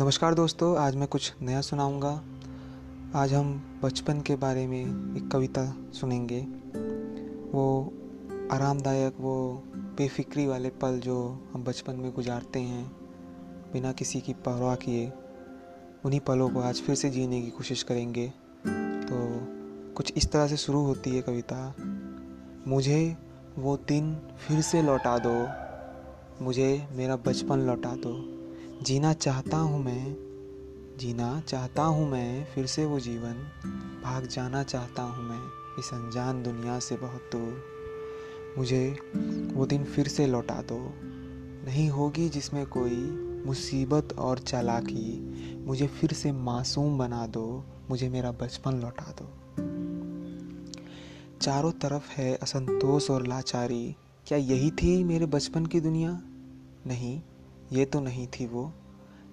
नमस्कार दोस्तों, आज मैं कुछ नया सुनाऊँगा। आज हम बचपन के बारे में एक कविता सुनेंगे। वो आरामदायक, वो बेफिक्री वाले पल जो हम बचपन में गुजारते हैं, बिना किसी की परवाह किए, उन्हीं पलों को आज फिर से जीने की कोशिश करेंगे। तो कुछ इस तरह से शुरू होती है कविता। मुझे वो दिन फिर से लौटा दो। मुझे मेरा बचपन लौटा दो। जीना चाहता हूँ मैं, जीना चाहता हूँ मैं, फिर से वो जीवन भाग जाना चाहता हूँ मैं, इस अनजान दुनिया से बहुत दूर। मुझे वो दिन फिर से लौटा दो। नहीं होगी जिसमें कोई मुसीबत और चालाकी, मुझे फिर से मासूम बना दो, मुझे मेरा बचपन लौटा दो। चारों तरफ़ है असंतोष और लाचारी, क्या यही थी मेरे बचपन की दुनिया? नहीं। ये तो नहीं थी वो।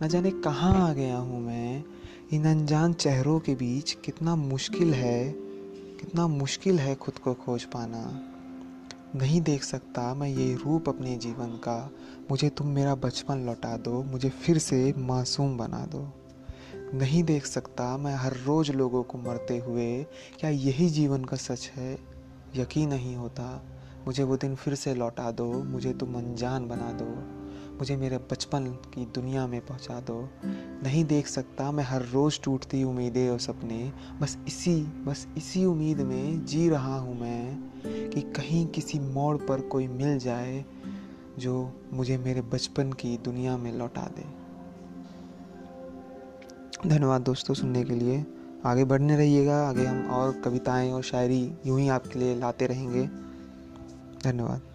न जाने कहाँ आ गया हूँ मैं। इन अनजान चेहरों के बीच कितना मुश्किल है, कितना मुश्किल है खुद को खोज पाना। नहीं देख सकता मैं ये रूप अपने जीवन का। मुझे तुम मेरा बचपन लौटा दो, मुझे फिर से मासूम बना दो। नहीं देख सकता मैं हर रोज़ लोगों को मरते हुए, क्या यही जीवन का सच है? यकीन नहीं होता। मुझे वो दिन फिर से लौटा दो, मुझे तुम अनजान बना दो। मुझे मेरे बचपन की दुनिया में पहुँचा दो। नहीं देख सकता मैं हर रोज़ टूटती उम्मीदें और सपने। बस इसी बस इसी उम्मीद में जी रहा हूँ मैं कि कहीं किसी मोड़ पर कोई मिल जाए जो मुझे मेरे बचपन की दुनिया में लौटा दे। धन्यवाद दोस्तों सुनने के लिए। आगे बढ़ने रहिएगा। आगे हम और कविताएँ और शायरी यूँ ही आपके लिए लाते रहेंगे। धन्यवाद।